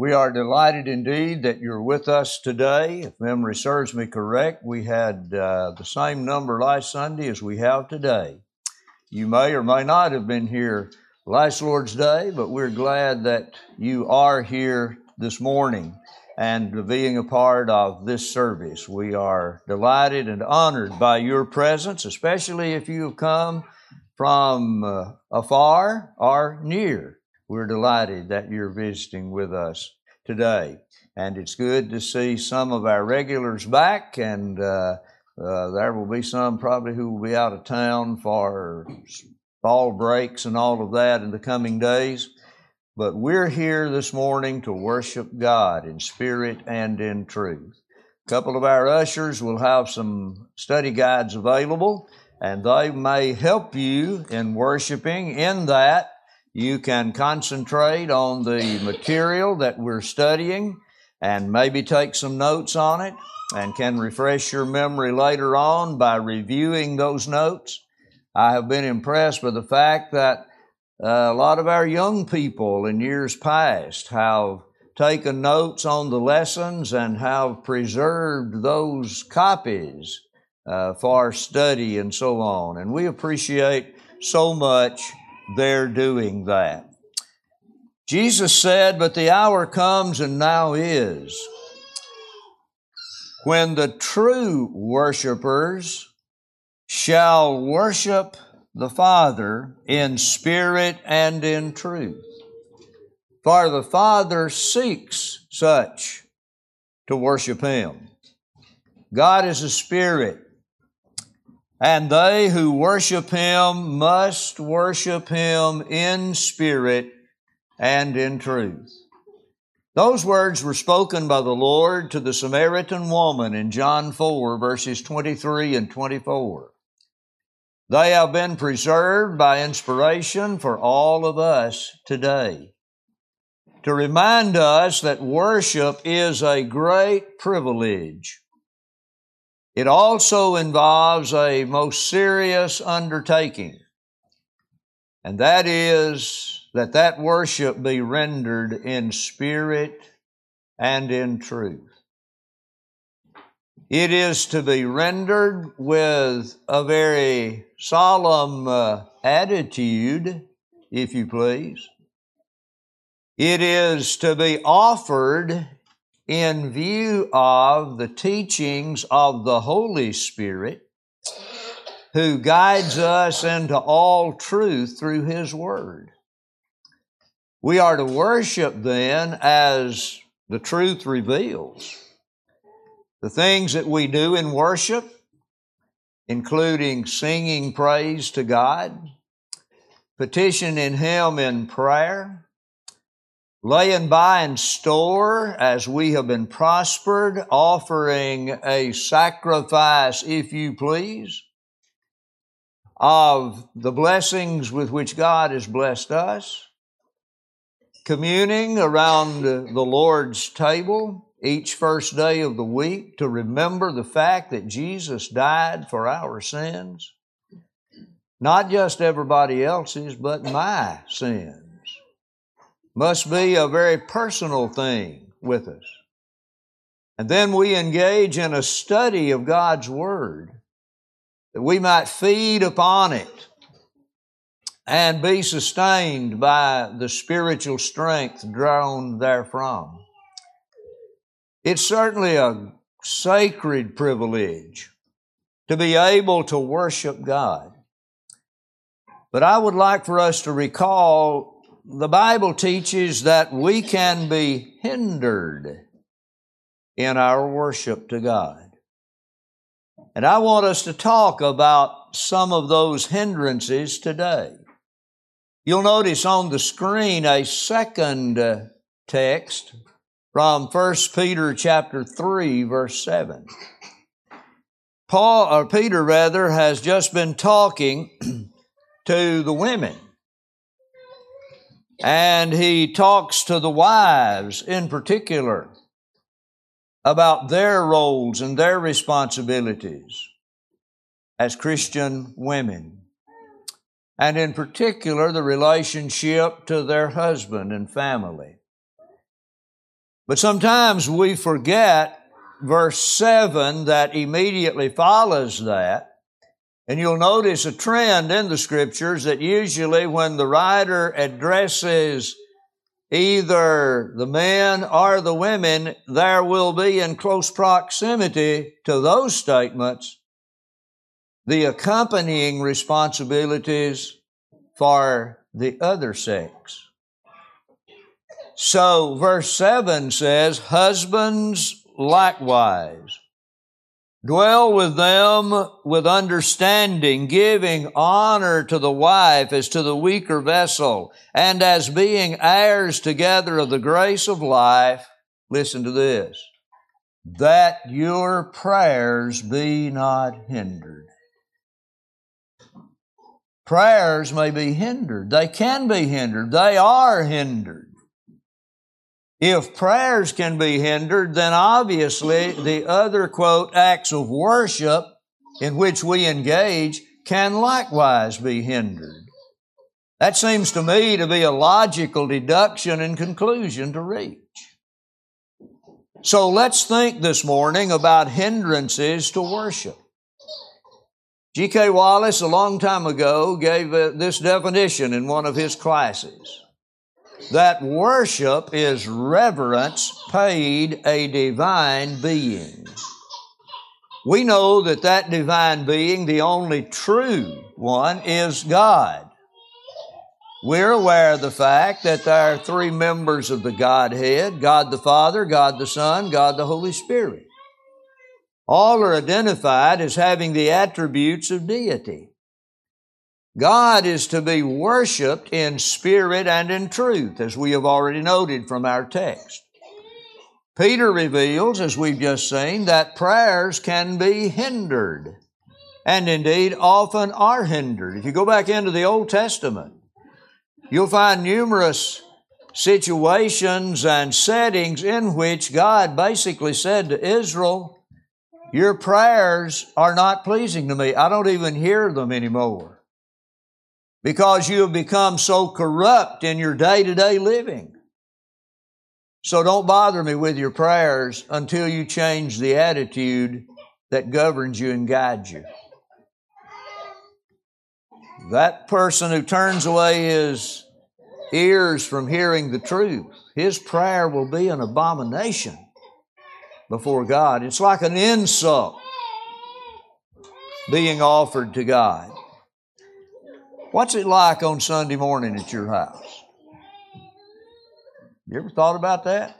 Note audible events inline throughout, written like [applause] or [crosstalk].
We are delighted indeed that you're with us today. If memory serves me correct, we had uh, the same number last Sunday as we have today. You may or may not have been here last Lord's Day, but we're glad that you are here this morning and being a part of this service. We are delighted and honored by your presence, especially if you have come from uh, afar or near. We're delighted that you're visiting with us today. And it's good to see some of our regulars back, and uh, uh, there will be some probably who will be out of town for fall breaks and all of that in the coming days. But we're here this morning to worship God in spirit and in truth. A couple of our ushers will have some study guides available, and they may help you in worshiping in that you can concentrate on the material that we're studying and maybe take some notes on it and can refresh your memory later on by reviewing those notes. I have been impressed with the fact that uh, a lot of our young people in years past have taken notes on the lessons and have preserved those copies uh, for study and so on. And we appreciate so much they're doing that. Jesus said, But the hour comes and now is when the true worshipers shall worship the Father in spirit and in truth. For the Father seeks such to worship Him. God is a spirit, and they who worship him must worship him in spirit and in truth. Those words were spoken by the Lord to the Samaritan woman in John 4, verses 23 and 24. They have been preserved by inspiration for all of us today to remind us that worship is a great privilege it also involves a most serious undertaking, and that is that that worship be rendered in spirit and in truth. It is to be rendered with a very solemn uh, attitude, if you please. It is to be offered in view of the teachings of the Holy Spirit who guides us into all truth through His Word. We are to worship then as the truth reveals. The things that we do in worship, including singing praise to God, petitioning Him in prayer, laying by in store as we have been prospered, offering a sacrifice, if you please, of the blessings with which God has blessed us, communing around the Lord's table each first day of the week to remember the fact that Jesus died for our sins, not just everybody else's, but my sins must be a very personal thing with us. And then we engage in a study of God's Word that we might feed upon it and be sustained by the spiritual strength drawn therefrom. It's certainly a sacred privilege to be able to worship God. But I would like for us to recall the Bible teaches that we can be hindered in our worship to God. And I want us to talk about some of those hindrances today. You'll notice on the screen a second text from 1 Peter chapter 3 verse 7. Paul or Peter rather has just been talking [clears throat] to the women and he talks to the wives in particular about their roles and their responsibilities as Christian women. And in particular, the relationship to their husband and family. But sometimes we forget verse 7 that immediately follows that. And you'll notice a trend in the scriptures that usually when the writer addresses either the men or the women, there will be in close proximity to those statements the accompanying responsibilities for the other sex. So, verse 7 says, Husbands likewise. Dwell with them with understanding, giving honor to the wife as to the weaker vessel, and as being heirs together of the grace of life. Listen to this. That your prayers be not hindered. Prayers may be hindered. They can be hindered. They are hindered. If prayers can be hindered, then obviously the other, quote, acts of worship in which we engage can likewise be hindered. That seems to me to be a logical deduction and conclusion to reach. So let's think this morning about hindrances to worship. G.K. Wallace, a long time ago, gave uh, this definition in one of his classes that worship is reverence paid a divine being. We know that that divine being, the only true one, is God. We're aware of the fact that there are three members of the Godhead God the Father, God the Son, God the Holy Spirit. All are identified as having the attributes of deity. God is to be worshiped in spirit and in truth, as we have already noted from our text. Peter reveals, as we've just seen, that prayers can be hindered, and indeed often are hindered. If you go back into the Old Testament, you'll find numerous situations and settings in which God basically said to Israel, Your prayers are not pleasing to me. I don't even hear them anymore because you have become so corrupt in your day to day living. So don't bother me with your prayers until you change the attitude that governs you and guides you. That person who turns away his ears from hearing the truth, his prayer will be an abomination before God. It's like an insult being offered to God. What's it like on Sunday morning at your house? You ever thought about that?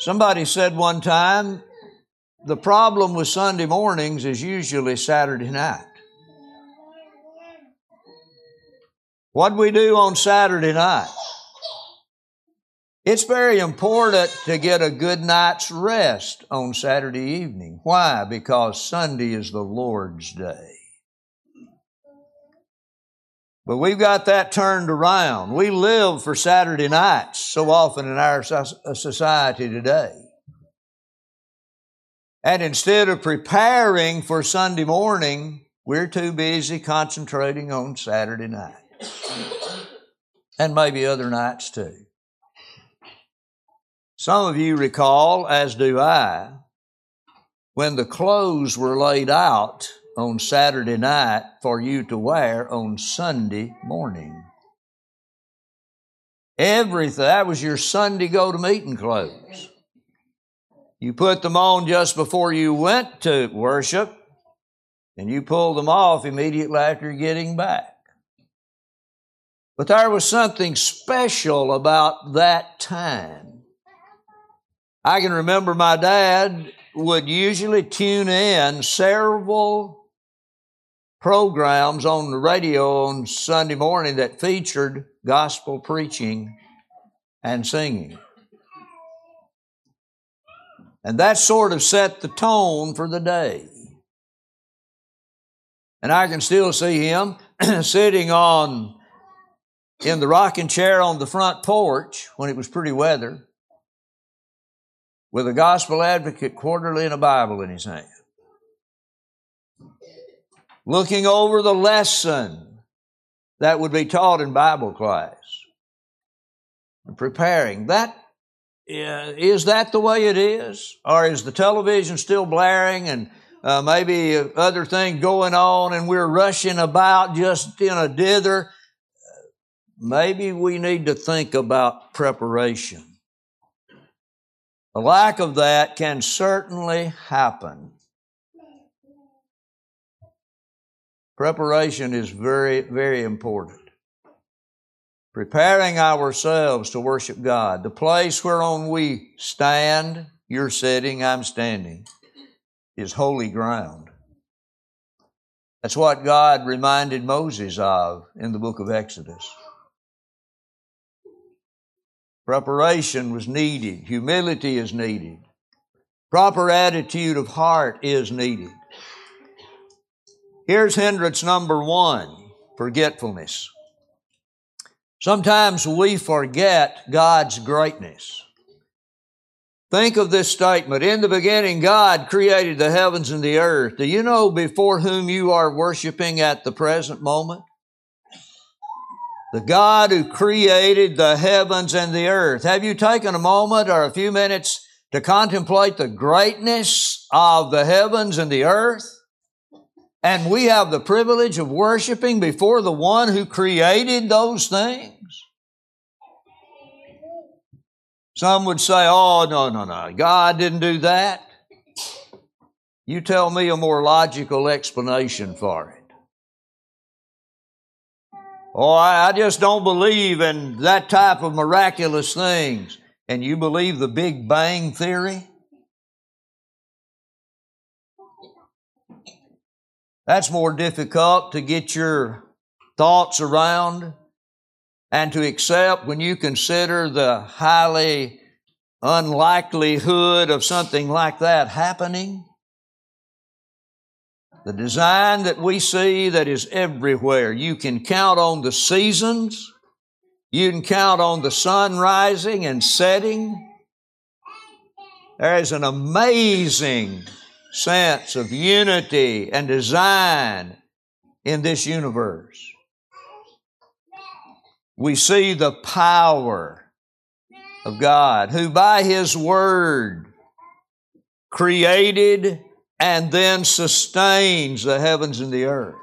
Somebody said one time, the problem with Sunday mornings is usually Saturday night. What do we do on Saturday night? It's very important to get a good night's rest on Saturday evening. Why? Because Sunday is the Lord's day. But we've got that turned around. We live for Saturday nights so often in our uh, society today. And instead of preparing for Sunday morning, we're too busy concentrating on Saturday night. And maybe other nights too. Some of you recall, as do I, when the clothes were laid out on Saturday night for you to wear on Sunday morning. Everything, that was your Sunday go to meeting clothes. You put them on just before you went to worship, and you pulled them off immediately after getting back. But there was something special about that time. I can remember my dad would usually tune in several programs on the radio on Sunday morning that featured gospel preaching and singing. And that sort of set the tone for the day. And I can still see him [clears throat] sitting on in the rocking chair on the front porch when it was pretty weather with a gospel advocate quarterly and a Bible in his hand looking over the lesson that would be taught in Bible class. And preparing. That uh, is that the way it is, or is the television still blaring and uh, maybe other things going on, and we're rushing about just in a dither? Maybe we need to think about preparation. A lack of that can certainly happen. Preparation is very, very important. Preparing ourselves to worship God. The place whereon we stand, you're sitting, I'm standing, is holy ground. That's what God reminded Moses of in the book of Exodus. Preparation was needed. Humility is needed. Proper attitude of heart is needed. Here's hindrance number one forgetfulness. Sometimes we forget God's greatness. Think of this statement. In the beginning, God created the heavens and the earth. Do you know before whom you are worshiping at the present moment? The God who created the heavens and the earth. Have you taken a moment or a few minutes to contemplate the greatness of the heavens and the earth? And we have the privilege of worshiping before the one who created those things. Some would say, oh, no, no, no, God didn't do that. You tell me a more logical explanation for it. Oh, I, just don't believe in that type of miraculous things. And you believe the Big Bang Theory? That's more difficult to get your thoughts around and to accept when you consider the highly unlikelihood of something like that happening. The design that we see that is everywhere. You can count on the seasons. You can count on the sun rising and setting. There is an amazing sense of unity and design in this universe. We see the power of God who by His Word created and then sustains the heavens and the earth.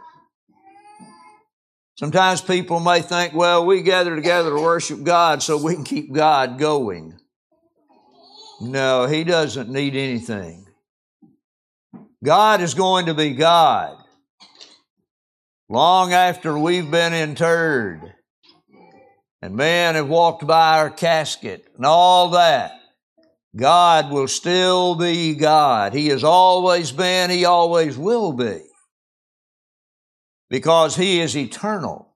Sometimes people may think, well, we gather together to worship God so we can keep God going. No, He doesn't need anything. God is going to be God long after we've been interred and men have walked by our casket and all that. God will still be God. He has always been, He always will be. Because He is eternal.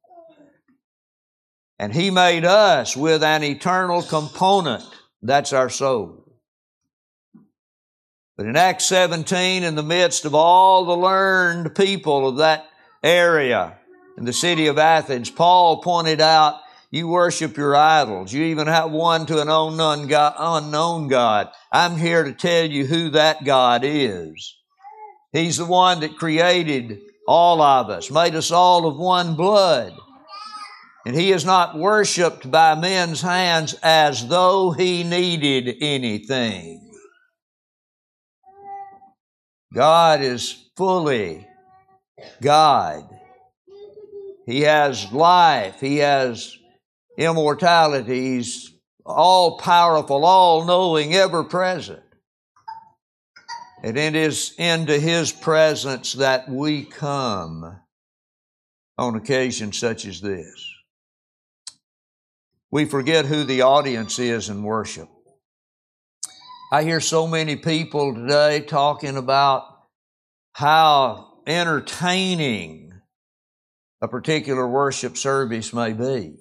And He made us with an eternal component. That's our soul. But in Acts 17, in the midst of all the learned people of that area in the city of Athens, Paul pointed out you worship your idols. You even have one to an unknown God, unknown God. I'm here to tell you who that God is. He's the one that created all of us, made us all of one blood. And He is not worshiped by men's hands as though He needed anything. God is fully God. He has life. He has immortality. He's all powerful, all knowing, ever present. And it is into His presence that we come on occasions such as this. We forget who the audience is in worship. I hear so many people today talking about how entertaining a particular worship service may be.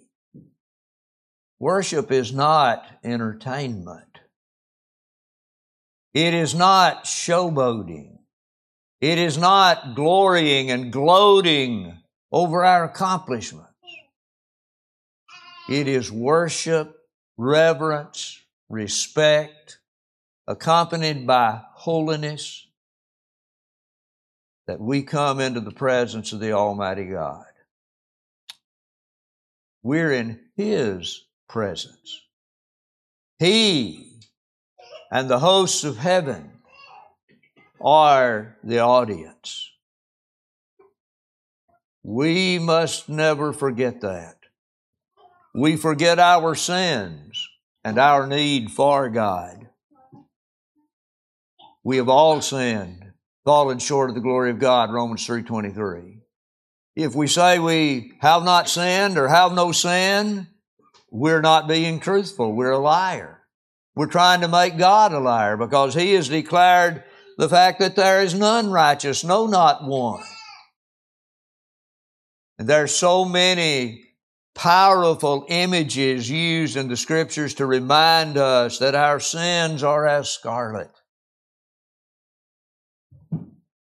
Worship is not entertainment. It is not showboating. It is not glorying and gloating over our accomplishments. It is worship, reverence, respect, accompanied by holiness, that we come into the presence of the Almighty God. We're in His presence. He and the hosts of heaven are the audience. We must never forget that. We forget our sins and our need for God. We have all sinned, fallen short of the glory of God, Romans 3.23. If we say we have not sinned or have no sin, we're not being truthful. We're a liar. We're trying to make God a liar because He has declared the fact that there is none righteous, no, not one. And there are so many powerful images used in the scriptures to remind us that our sins are as scarlet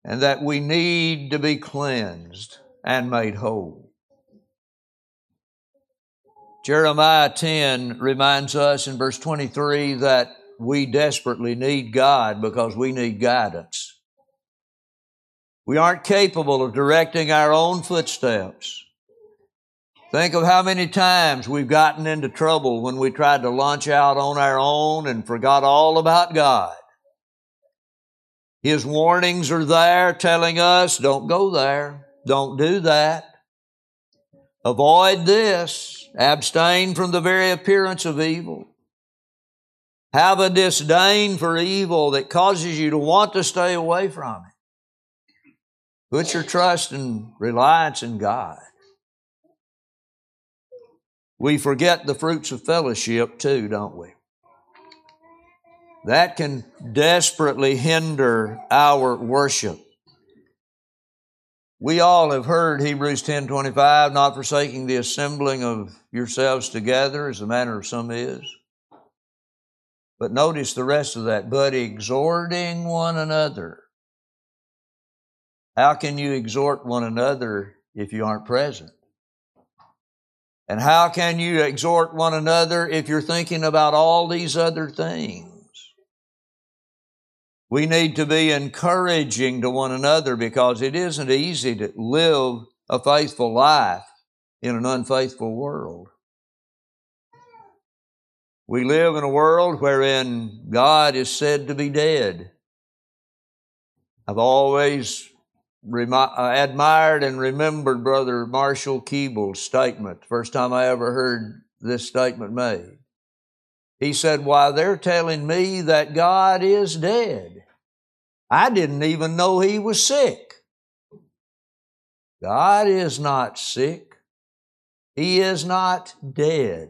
and that we need to be cleansed and made whole. Jeremiah 10 reminds us in verse 23 that we desperately need God because we need guidance. We aren't capable of directing our own footsteps. Think of how many times we've gotten into trouble when we tried to launch out on our own and forgot all about God. His warnings are there telling us don't go there, don't do that, avoid this, abstain from the very appearance of evil. Have a disdain for evil that causes you to want to stay away from it. Put your trust and reliance in God. We forget the fruits of fellowship too, don't we? That can desperately hinder our worship. We all have heard Hebrews 10:25, not forsaking the assembling of yourselves together as the manner of some is. But notice the rest of that, but exhorting one another. How can you exhort one another if you aren't present? And how can you exhort one another if you're thinking about all these other things? We need to be encouraging to one another because it isn't easy to live a faithful life in an unfaithful world. We live in a world wherein God is said to be dead. I've always remi- uh, admired and remembered Brother Marshall Keeble's statement, first time I ever heard this statement made. He said, Why, they're telling me that God is dead. I didn't even know he was sick. God is not sick. He is not dead.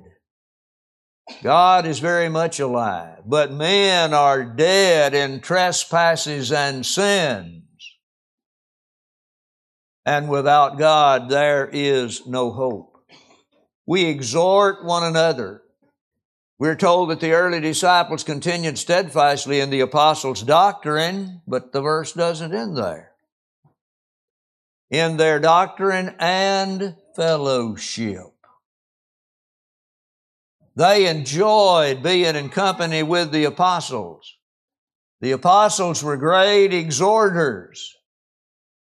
God is very much alive, but men are dead in trespasses and sins and without God there is no hope. We exhort one another. We're told that the early disciples continued steadfastly in the apostles' doctrine, but the verse doesn't end there. In their doctrine and fellowship. They enjoyed being in company with the apostles. The apostles were great exhorters.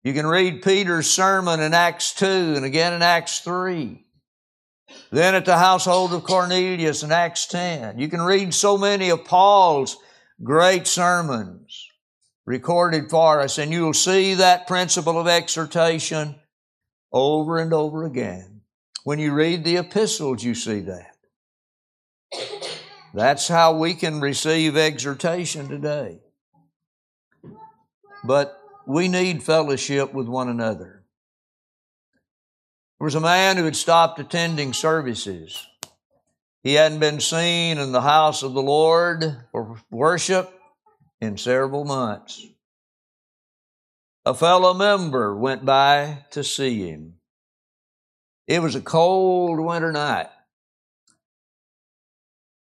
You can read Peter's sermon in Acts 2 and again in Acts 3. Then at the household of Cornelius in Acts 10. You can read so many of Paul's great sermons recorded for us, and you'll see that principle of exhortation over and over again. When you read the epistles, you see that. That's how we can receive exhortation today. But we need fellowship with one another. There was a man who had stopped attending services. He hadn't been seen in the house of the Lord for worship in several months. A fellow member went by to see him. It was a cold winter night.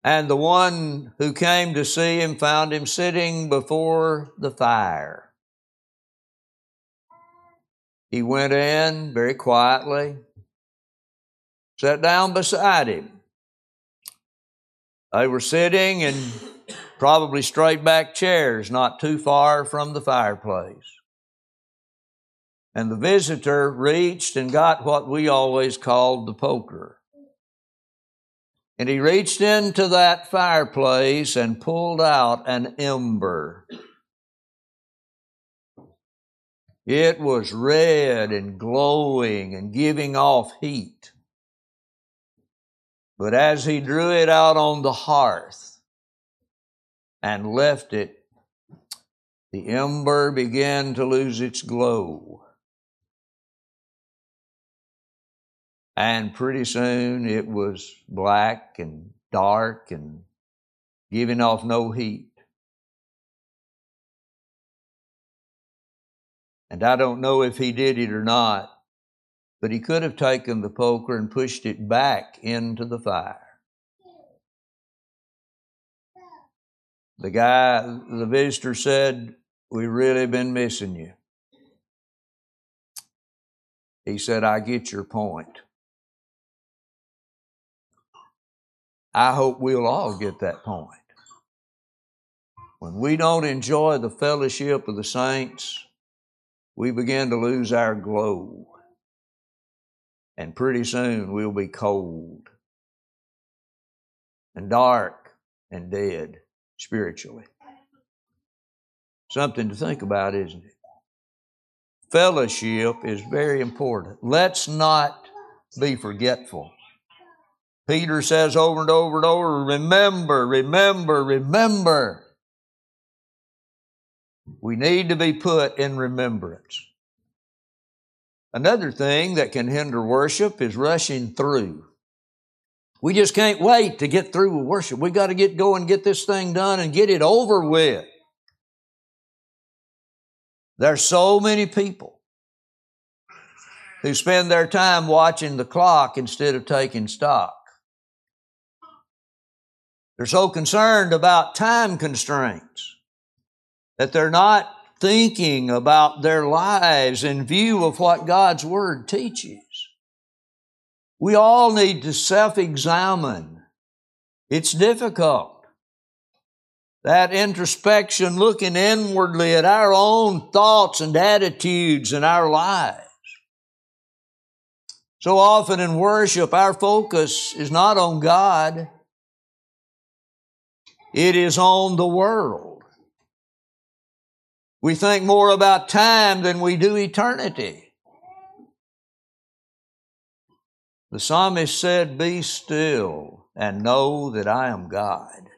And the one who came to see him found him sitting before the fire. He went in very quietly, sat down beside him. They were sitting in probably straight back chairs not too far from the fireplace. And the visitor reached and got what we always called the poker. And he reached into that fireplace and pulled out an ember. It was red and glowing and giving off heat. But as he drew it out on the hearth and left it, the ember began to lose its glow. And pretty soon it was black and dark and giving off no heat. And I don't know if he did it or not, but he could have taken the poker and pushed it back into the fire. The guy, the visitor said, We've really been missing you. He said, I get your point. I hope we'll all get that point. When we don't enjoy the fellowship of the saints, we begin to lose our glow. And pretty soon we'll be cold and dark and dead spiritually. Something to think about, isn't it? Fellowship is very important. Let's not be forgetful. Peter says over and over and over, remember, remember, remember. We need to be put in remembrance. Another thing that can hinder worship is rushing through. We just can't wait to get through with worship. We got to get going, get this thing done, and get it over with. There's so many people who spend their time watching the clock instead of taking stock. They're so concerned about time constraints that they're not thinking about their lives in view of what God's Word teaches. We all need to self examine. It's difficult. That introspection, looking inwardly at our own thoughts and attitudes in our lives. So often in worship, our focus is not on God, it is on the world. We think more about time than we do eternity. The psalmist said, Be still and know that I am God.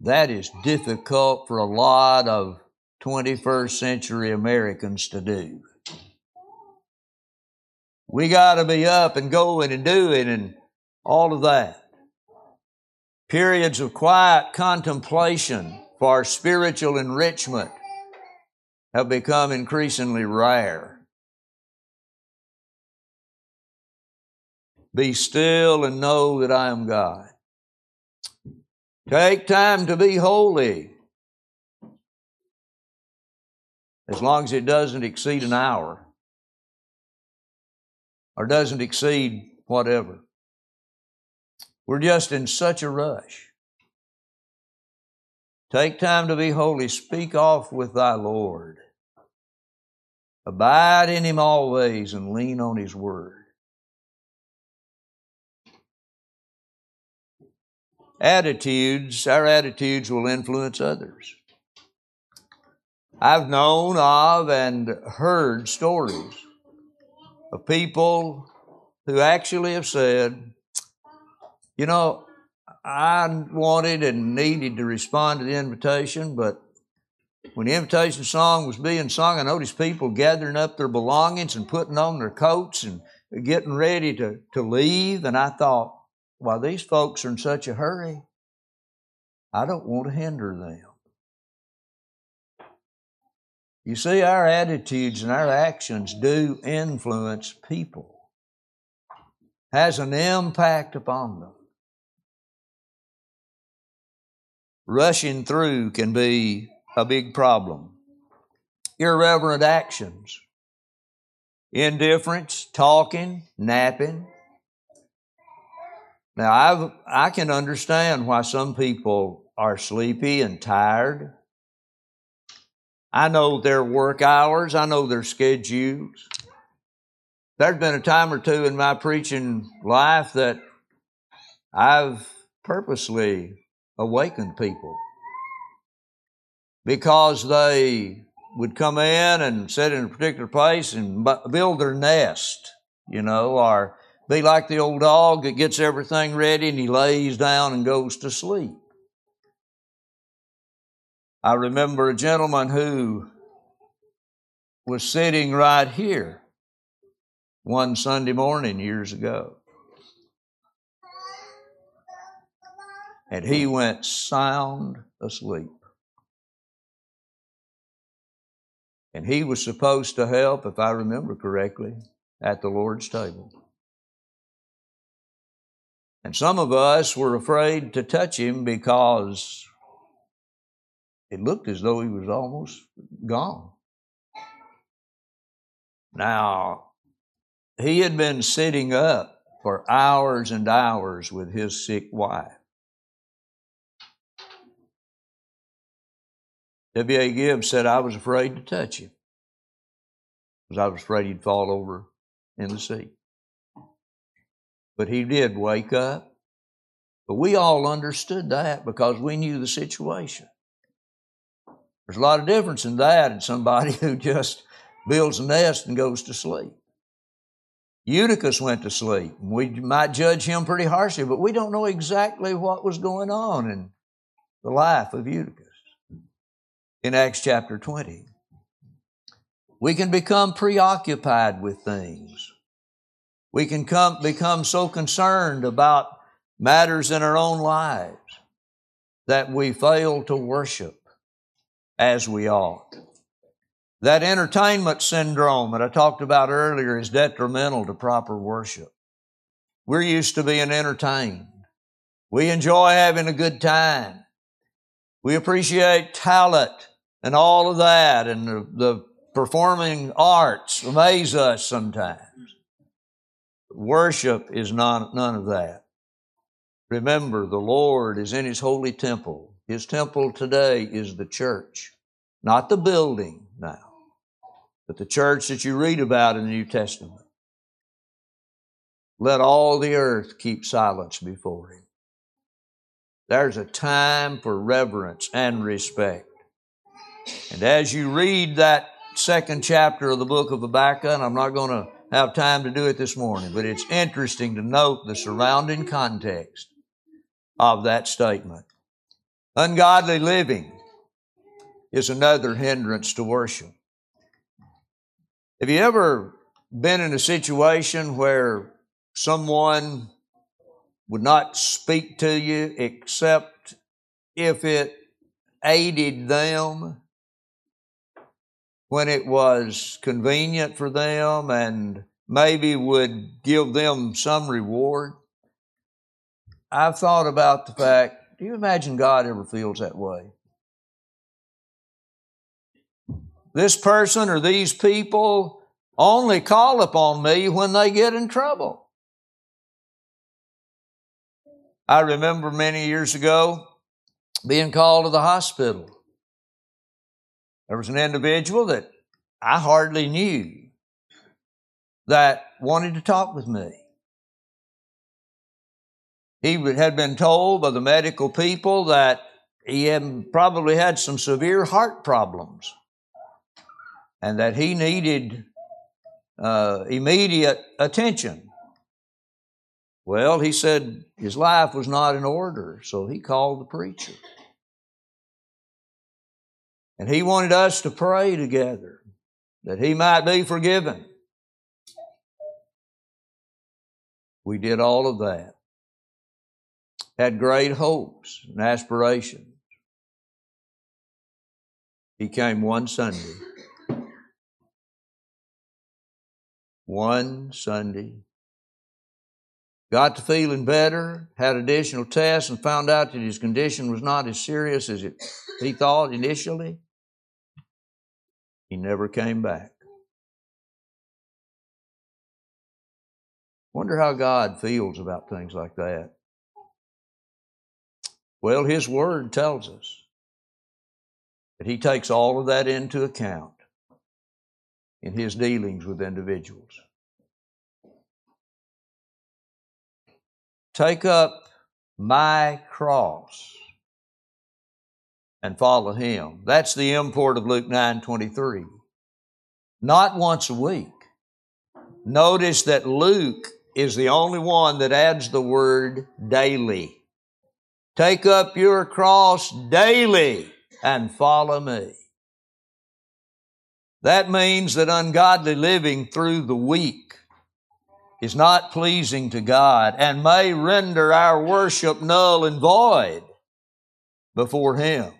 That is difficult for a lot of 21st century Americans to do. We got to be up and going and doing and all of that. Periods of quiet contemplation for spiritual enrichment have become increasingly rare. Be still and know that I am God. Take time to be holy. As long as it doesn't exceed an hour or doesn't exceed whatever. We're just in such a rush. Take time to be holy. Speak off with thy Lord. Abide in him always and lean on his word. Attitudes, our attitudes will influence others. I've known of and heard stories of people who actually have said, you know, I wanted and needed to respond to the invitation, but when the invitation song was being sung, I noticed people gathering up their belongings and putting on their coats and getting ready to, to leave. And I thought, while these folks are in such a hurry, I don't want to hinder them. You see, our attitudes and our actions do influence people, has an impact upon them. rushing through can be a big problem. Irreverent actions, indifference, talking, napping. Now, I've, I can understand why some people are sleepy and tired. I know their work hours, I know their schedules. There's been a time or two in my preaching life that I've purposely awakened people because they would come in and sit in a particular place and build their nest, you know, or be like the old dog that gets everything ready and he lays down and goes to sleep. I remember a gentleman who was sitting right here one Sunday morning years ago. And he went sound asleep. And he was supposed to help, if I remember correctly, at the Lord's table. And some of us were afraid to touch him because it looked as though he was almost gone. Now, he had been sitting up for hours and hours with his sick wife. W.A. Gibbs said, I was afraid to touch him because I was afraid he'd fall over in the sea. But he did wake up. But we all understood that because we knew the situation. There's a lot of difference in that and somebody [laughs] who just builds a nest and goes to sleep. Eutychus went to sleep. We might judge him pretty harshly, but we don't know exactly what was going on in the life of Eutychus in Acts chapter 20. We can become preoccupied with things. We can come, become so concerned about matters in our own lives that we fail to worship as we ought. That entertainment syndrome that I talked about earlier is detrimental to proper worship. We're used to being entertained. We enjoy having a good time. We appreciate talent and all of that and the, the performing arts amaze us sometimes. Worship is not, none of that. Remember, the Lord is in His holy temple. His temple today is the church, not the building now, but the church that you read about in the New Testament. Let all the earth keep silence before Him. There's a time for reverence and respect. And as you read that second chapter of the book of Habakkuk, and I'm not going to have time to do it this morning, but it's interesting to note the surrounding context of that statement. Ungodly living is another hindrance to worship. Have you ever been in a situation where someone would not speak to you except if it aided them when it was convenient for them and maybe would give them some reward. I've thought about the fact do you imagine God ever feels that way? This person or these people only call upon me when they get in trouble. I remember many years ago being called to the hospital there was an individual that I hardly knew that wanted to talk with me. He had been told by the medical people that he had probably had some severe heart problems and that he needed uh, immediate attention. Well, he said his life was not in order, so he called the preacher. And he wanted us to pray together that he might be forgiven. We did all of that. Had great hopes and aspirations. He came one Sunday. One Sunday. Got to feeling better, had additional tests, and found out that his condition was not as serious as it, he thought initially. He never came back. Wonder how God feels about things like that. Well, His Word tells us that He takes all of that into account in His dealings with individuals. Take up my cross and follow him. That's the import of Luke 9 23. Not once a week. Notice that Luke is the only one that adds the word daily. Take up your cross daily and follow me. That means that ungodly living through the week is not pleasing to God and may render our worship null and void before Him.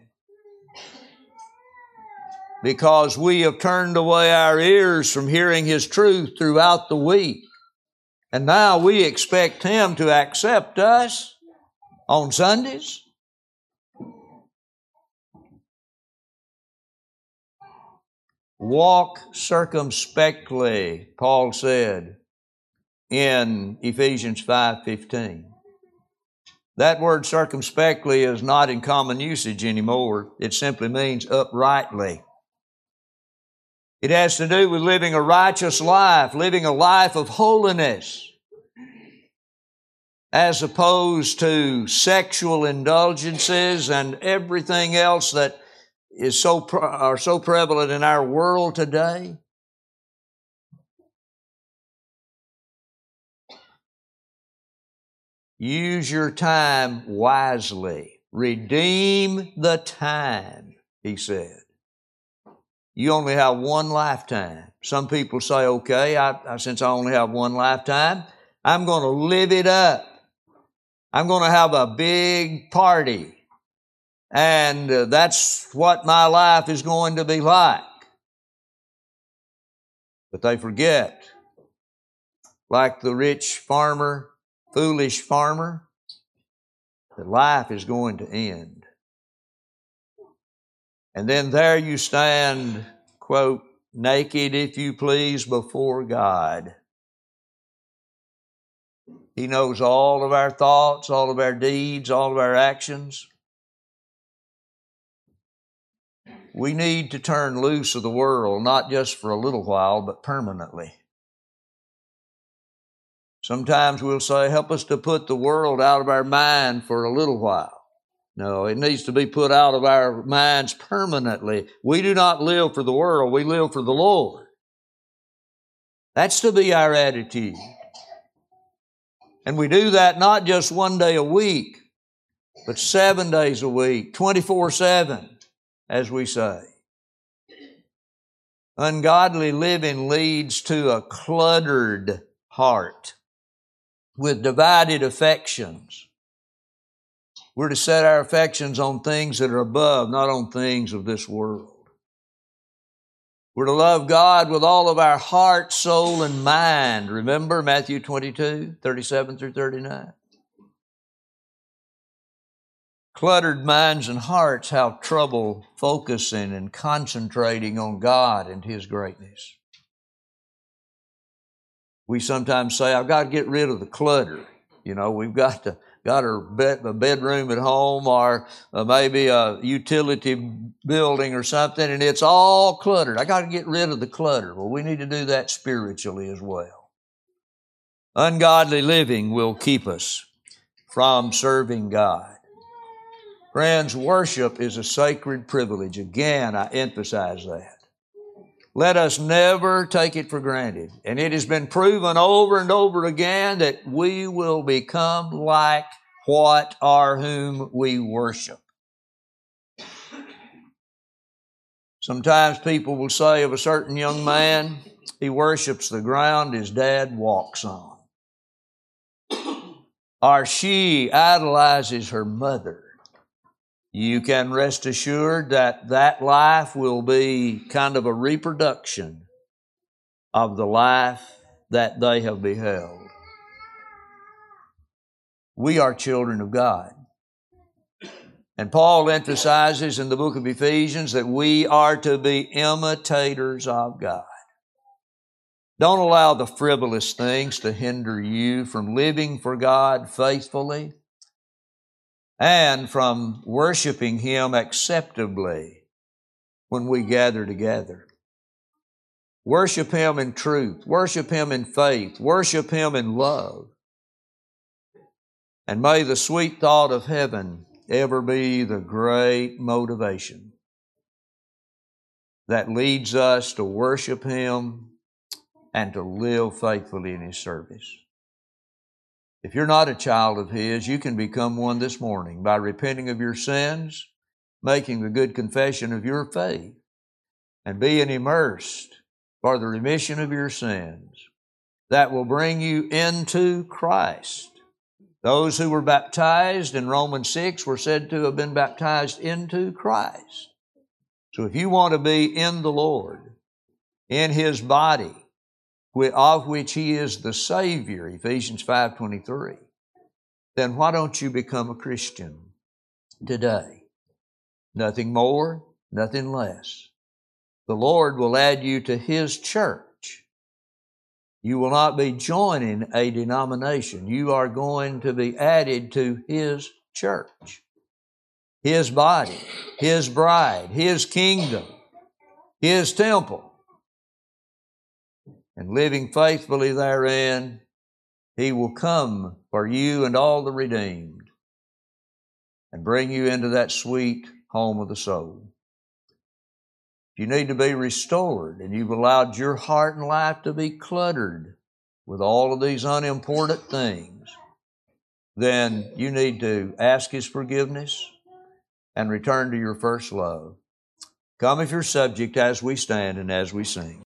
Because we have turned away our ears from hearing His truth throughout the week. And now we expect Him to accept us on Sundays. Walk circumspectly, Paul said in Ephesians 5:15. That word circumspectly is not in common usage anymore. It simply means uprightly. It has to do with living a righteous life, living a life of holiness, as opposed to sexual indulgences and everything else that is so are so prevalent in our world today. Use your time wisely. Redeem the time, he said. You only have one lifetime. Some people say, okay, I, I, since I only have one lifetime, I'm going to live it up. I'm going to have a big party. And uh, that's what my life is going to be like. But they forget, like the rich farmer foolish farmer, that life is going to end. And then there you stand, quote, naked, if you please, before God. He knows all of our thoughts, all of our deeds, all of our actions. We need to turn loose of the world, not just for a little while, but permanently. Sometimes we'll say, help us to put the world out of our mind for a little while. No, it needs to be put out of our minds permanently. We do not live for the world, we live for the Lord. That's to be our attitude. And we do that not just one day a week, but seven days a week, 24 7, as we say. Ungodly living leads to a cluttered heart with divided affections. We're to set our affections on things that are above, not on things of this world. We're to love God with all of our heart, soul, and mind. Remember Matthew 22, 37 through 39. Cluttered minds and hearts have trouble focusing and concentrating on God and His greatness we sometimes say, I've got to get rid of the clutter. You know, we've got to got our bed, a bedroom at home or uh, maybe a utility building or something, and it's all cluttered. I got to get rid of the clutter. Well, we need to do that spiritually as well. Ungodly living will keep us from serving God. Friends, worship is a sacred privilege. Again, I emphasize that. Let us never take it for granted. And it has been proven over and over again that we will become like what or whom we worship. Sometimes people will say of a certain young man, he worships the ground his dad walks on. Or she idolizes her mother you can rest assured that that life will be kind of a reproduction of the life that they have beheld. We are children of God. And Paul emphasizes in the book of Ephesians that we are to be imitators of God. Don't allow the frivolous things to hinder you from living for God faithfully and from worshiping Him acceptably when we gather together. Worship Him in truth, worship Him in faith, worship Him in love. And may the sweet thought of heaven ever be the great motivation that leads us to worship Him and to live faithfully in His service. If you're not a child of His, you can become one this morning by repenting of your sins, making the good confession of your faith, and being immersed for the remission of your sins. That will bring you into Christ. Those who were baptized in Romans 6 were said to have been baptized into Christ. So if you want to be in the Lord, in His body, of which He is the Savior, Ephesians 5.23, then why don't you become a Christian today? Nothing more, nothing less. The Lord will add you to His church. You will not be joining a denomination. You are going to be added to His church, His body, His bride, His kingdom, His temple. And living faithfully therein, He will come for you and all the redeemed and bring you into that sweet home of the soul. You need to be restored, and you've allowed your heart and life to be cluttered with all of these unimportant things. Then you need to ask His forgiveness and return to your first love. Come if you're subject as we stand and as we sing.